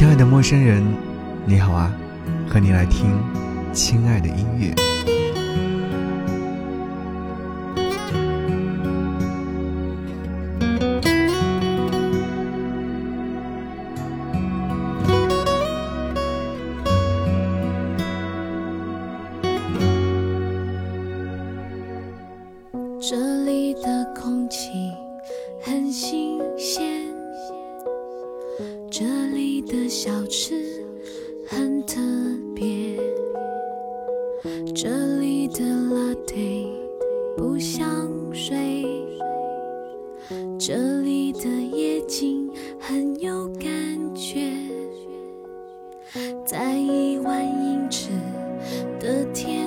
亲爱的陌生人，你好啊，和你来听亲爱的音乐。这里的夜景很有感觉，在一万英尺的天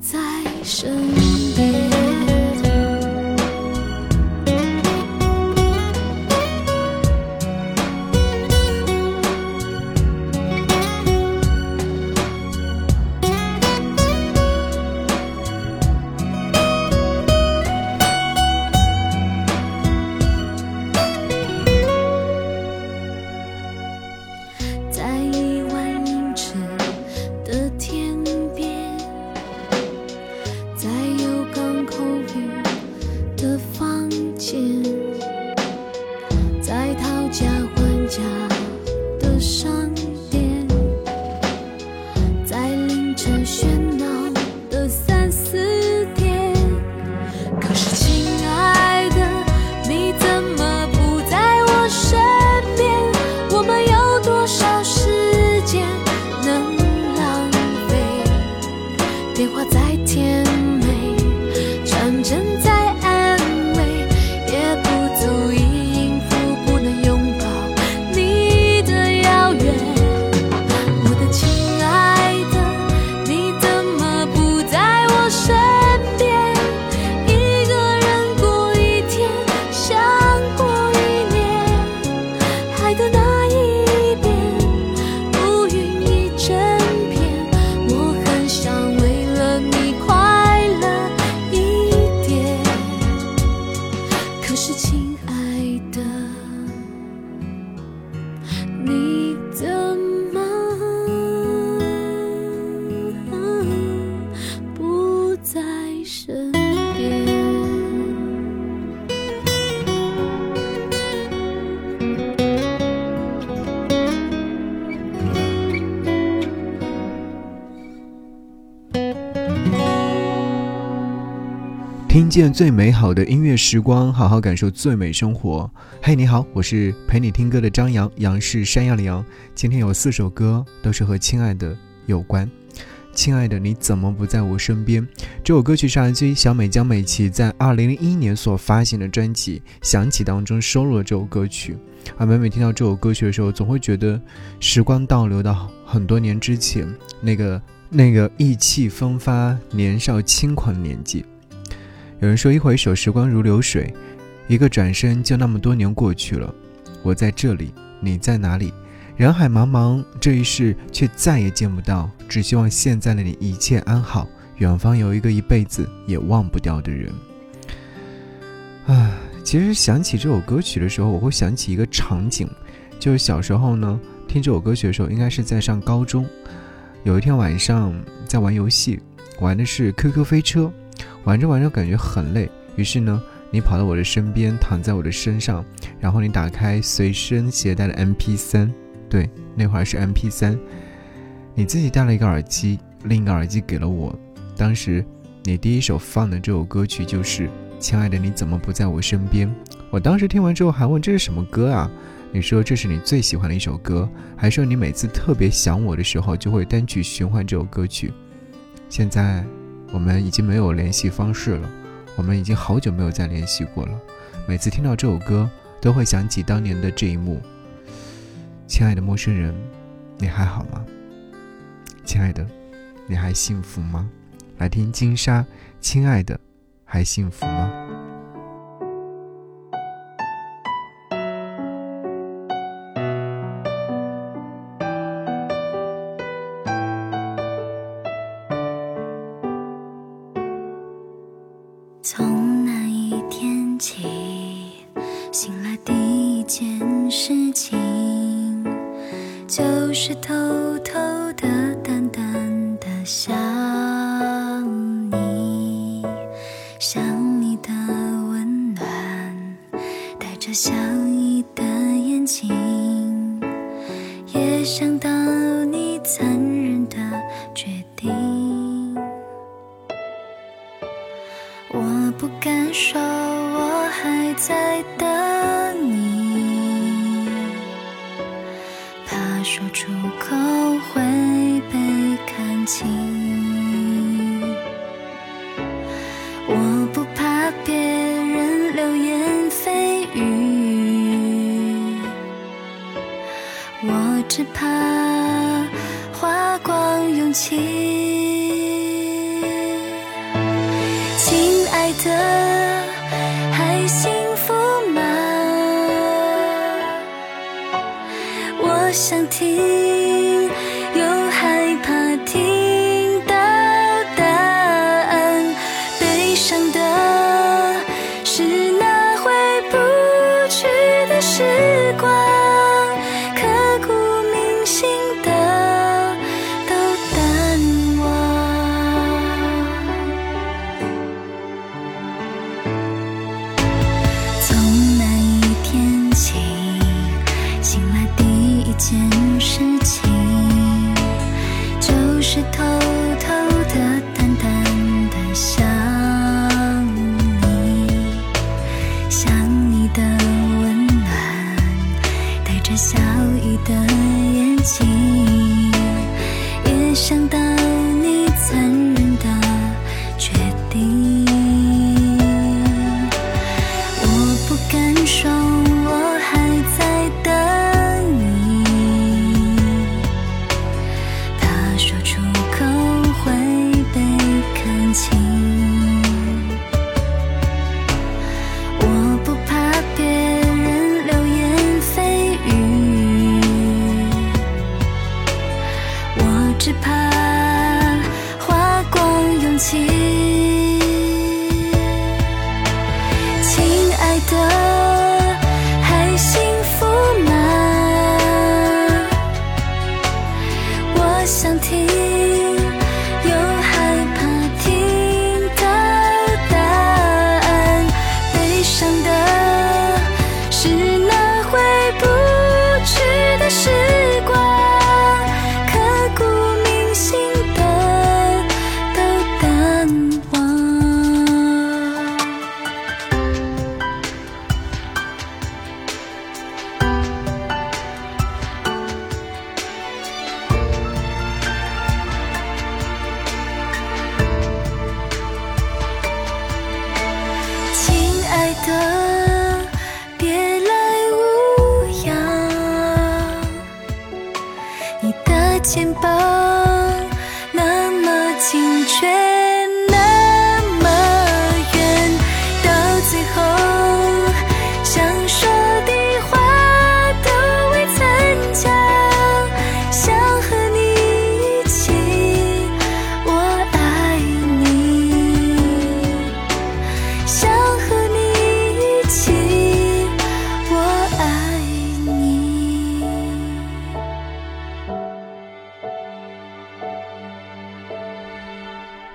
在身见最美好的音乐时光，好好感受最美生活。嘿，你好，我是陪你听歌的张扬，杨是山羊的羊。今天有四首歌都是和亲爱的有关。亲爱的，你怎么不在我身边？这首歌曲是来自于小美江美琪在2001年所发行的专辑《想起》当中收录了这首歌曲。而每每听到这首歌曲的时候，总会觉得时光倒流到很多年之前，那个那个意气风发、年少轻狂的年纪。有人说，一回首，时光如流水，一个转身就那么多年过去了。我在这里，你在哪里？人海茫茫，这一世却再也见不到。只希望现在的你一切安好，远方有一个一辈子也忘不掉的人。唉，其实想起这首歌曲的时候，我会想起一个场景，就是小时候呢，听这首歌曲的时候，应该是在上高中。有一天晚上在玩游戏，玩的是 QQ 飞车，玩着玩着感觉很累，于是呢，你跑到我的身边，躺在我的身上，然后你打开随身携带的 MP3，对，那会儿是 MP3，你自己戴了一个耳机，另一个耳机给了我。当时你第一首放的这首歌曲就是《亲爱的你怎么不在我身边》，我当时听完之后还问这是什么歌啊？你说这是你最喜欢的一首歌，还说你每次特别想我的时候就会单曲循环这首歌曲。现在我们已经没有联系方式了，我们已经好久没有再联系过了。每次听到这首歌，都会想起当年的这一幕。亲爱的陌生人，你还好吗？亲爱的，你还幸福吗？来听金莎，亲爱的，还幸福吗？就是偷偷的、淡淡的笑只怕花光勇气。亲爱的，还幸福吗？我想听，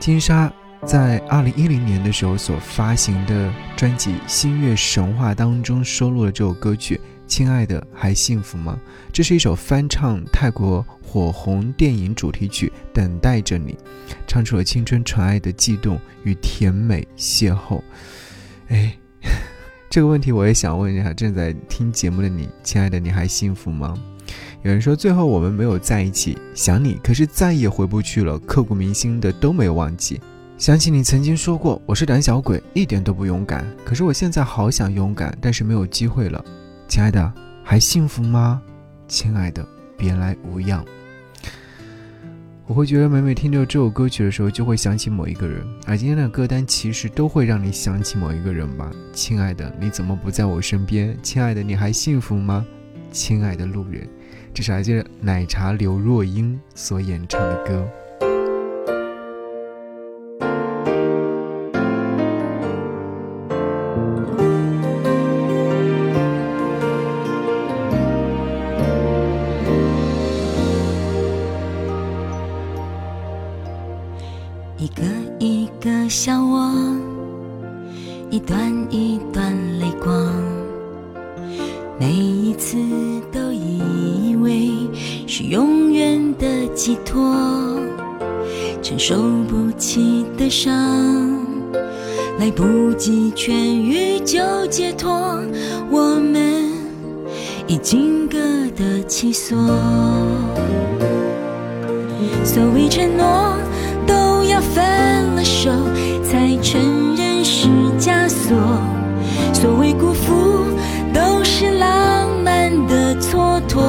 金莎在二零一零年的时候所发行的专辑《星月神话》当中收录了这首歌曲《亲爱的还幸福吗》。这是一首翻唱泰国火红电影主题曲《等待着你》，唱出了青春纯爱的悸动与甜美邂逅。哎，这个问题我也想问一下正在听节目的你，亲爱的，你还幸福吗？有人说最后我们没有在一起，想你，可是再也回不去了，刻骨铭心的都没有忘记。想起你曾经说过，我是胆小鬼，一点都不勇敢。可是我现在好想勇敢，但是没有机会了。亲爱的，还幸福吗？亲爱的，别来无恙。我会觉得每每听到这首歌曲的时候，就会想起某一个人。而今天的歌单其实都会让你想起某一个人吧。亲爱的，你怎么不在我身边？亲爱的，你还幸福吗？亲爱的路人，这是来自奶茶刘若英所演唱的歌。不及痊愈就解脱，我们已经各得其所。所谓承诺。都要分了手，才承认是枷锁。所谓辜负，都是浪漫的蹉跎。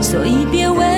所以别问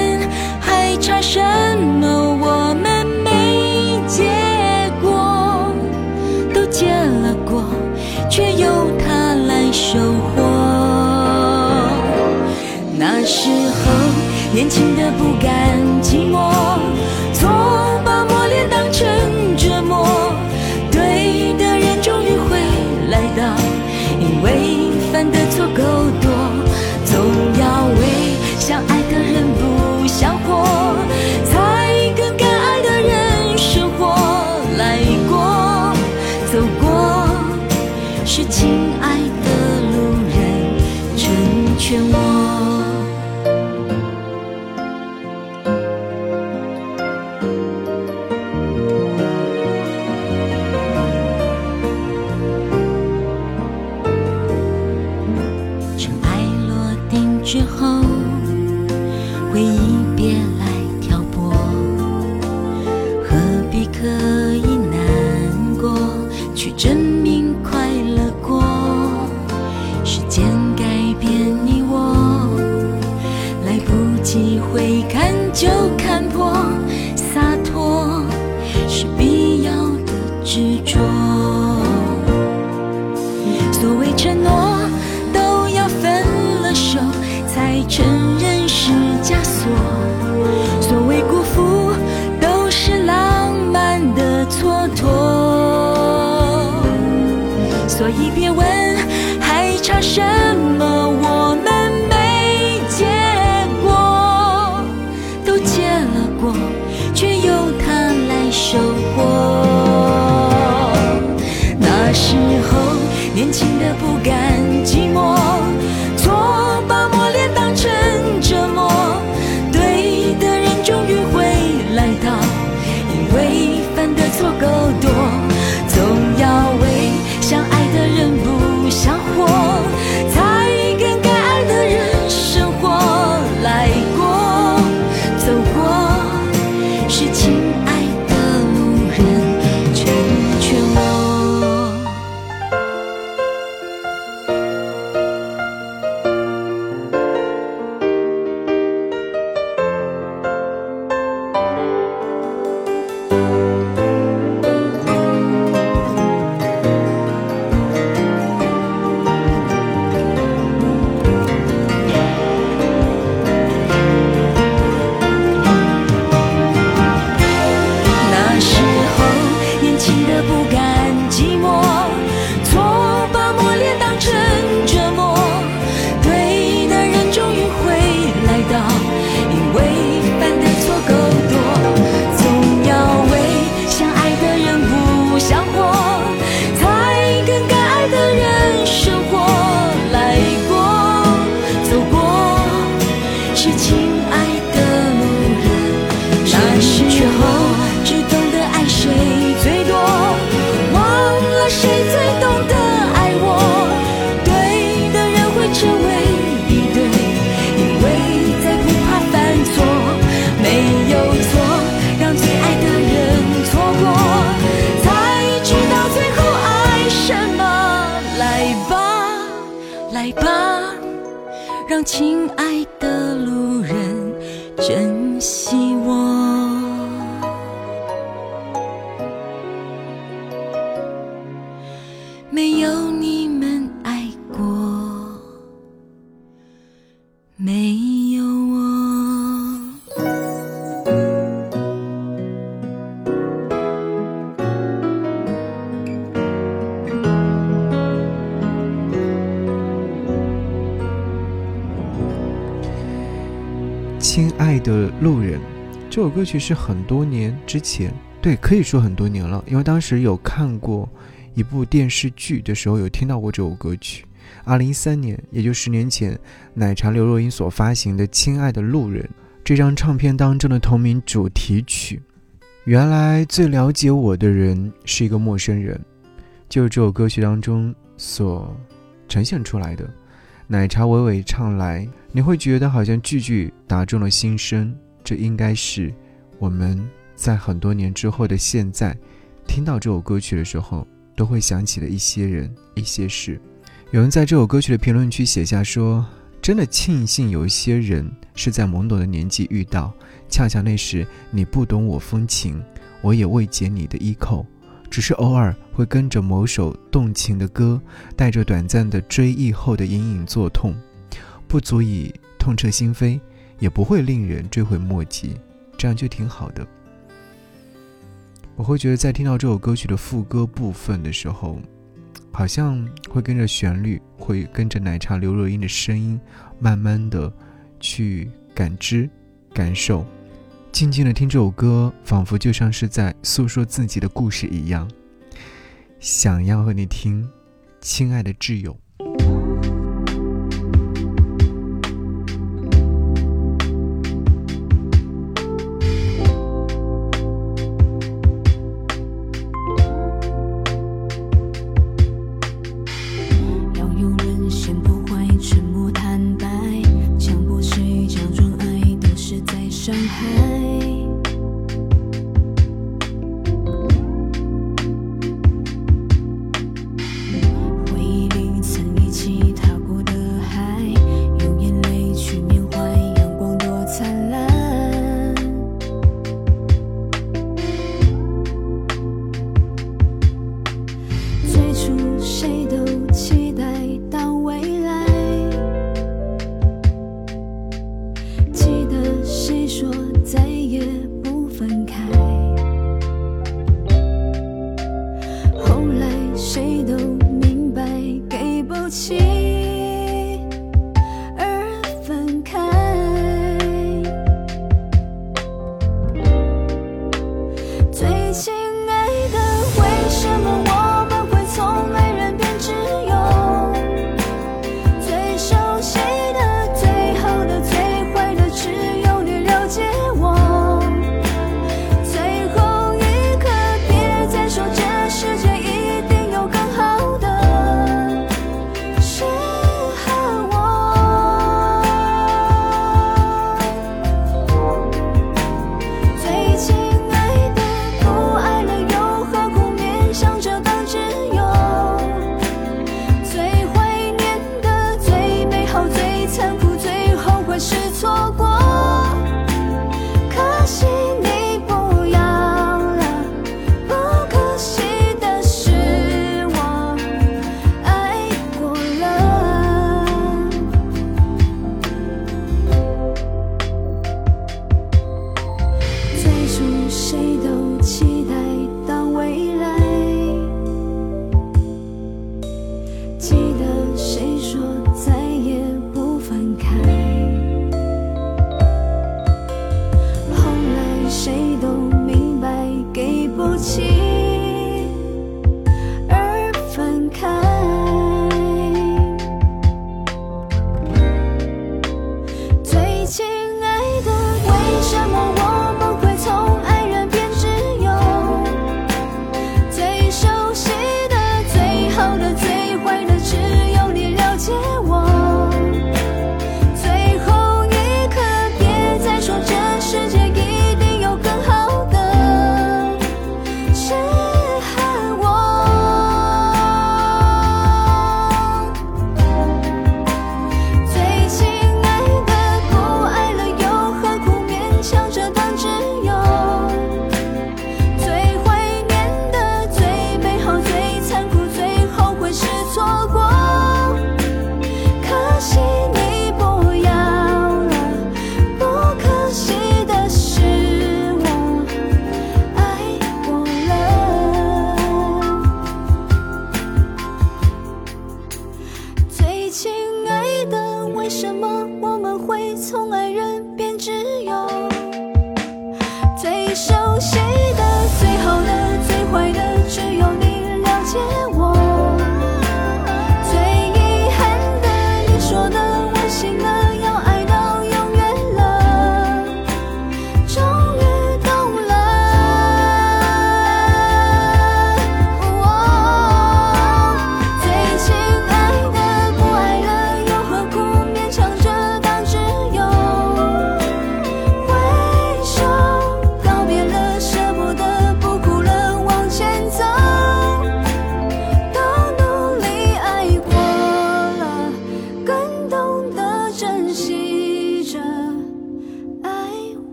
亲爱的路人珍惜我。没有你们爱过，没的路人，这首歌曲是很多年之前，对，可以说很多年了，因为当时有看过一部电视剧的时候，有听到过这首歌曲。二零一三年，也就十年前，奶茶刘若英所发行的《亲爱的路人》这张唱片当中的同名主题曲。原来最了解我的人是一个陌生人，就是这首歌曲当中所呈现出来的。奶茶娓娓唱来，你会觉得好像句句打中了心声。这应该是我们在很多年之后的现在，听到这首歌曲的时候，都会想起的一些人、一些事。有人在这首歌曲的评论区写下说：“真的庆幸有一些人是在懵懂的年纪遇到，恰巧那时你不懂我风情，我也未解你的衣扣。”只是偶尔会跟着某首动情的歌，带着短暂的追忆后的隐隐作痛，不足以痛彻心扉，也不会令人追悔莫及，这样就挺好的。我会觉得在听到这首歌曲的副歌部分的时候，好像会跟着旋律，会跟着奶茶刘若英的声音，慢慢的去感知、感受。静静的听这首歌，仿佛就像是在诉说自己的故事一样。想要和你听，亲爱的挚友。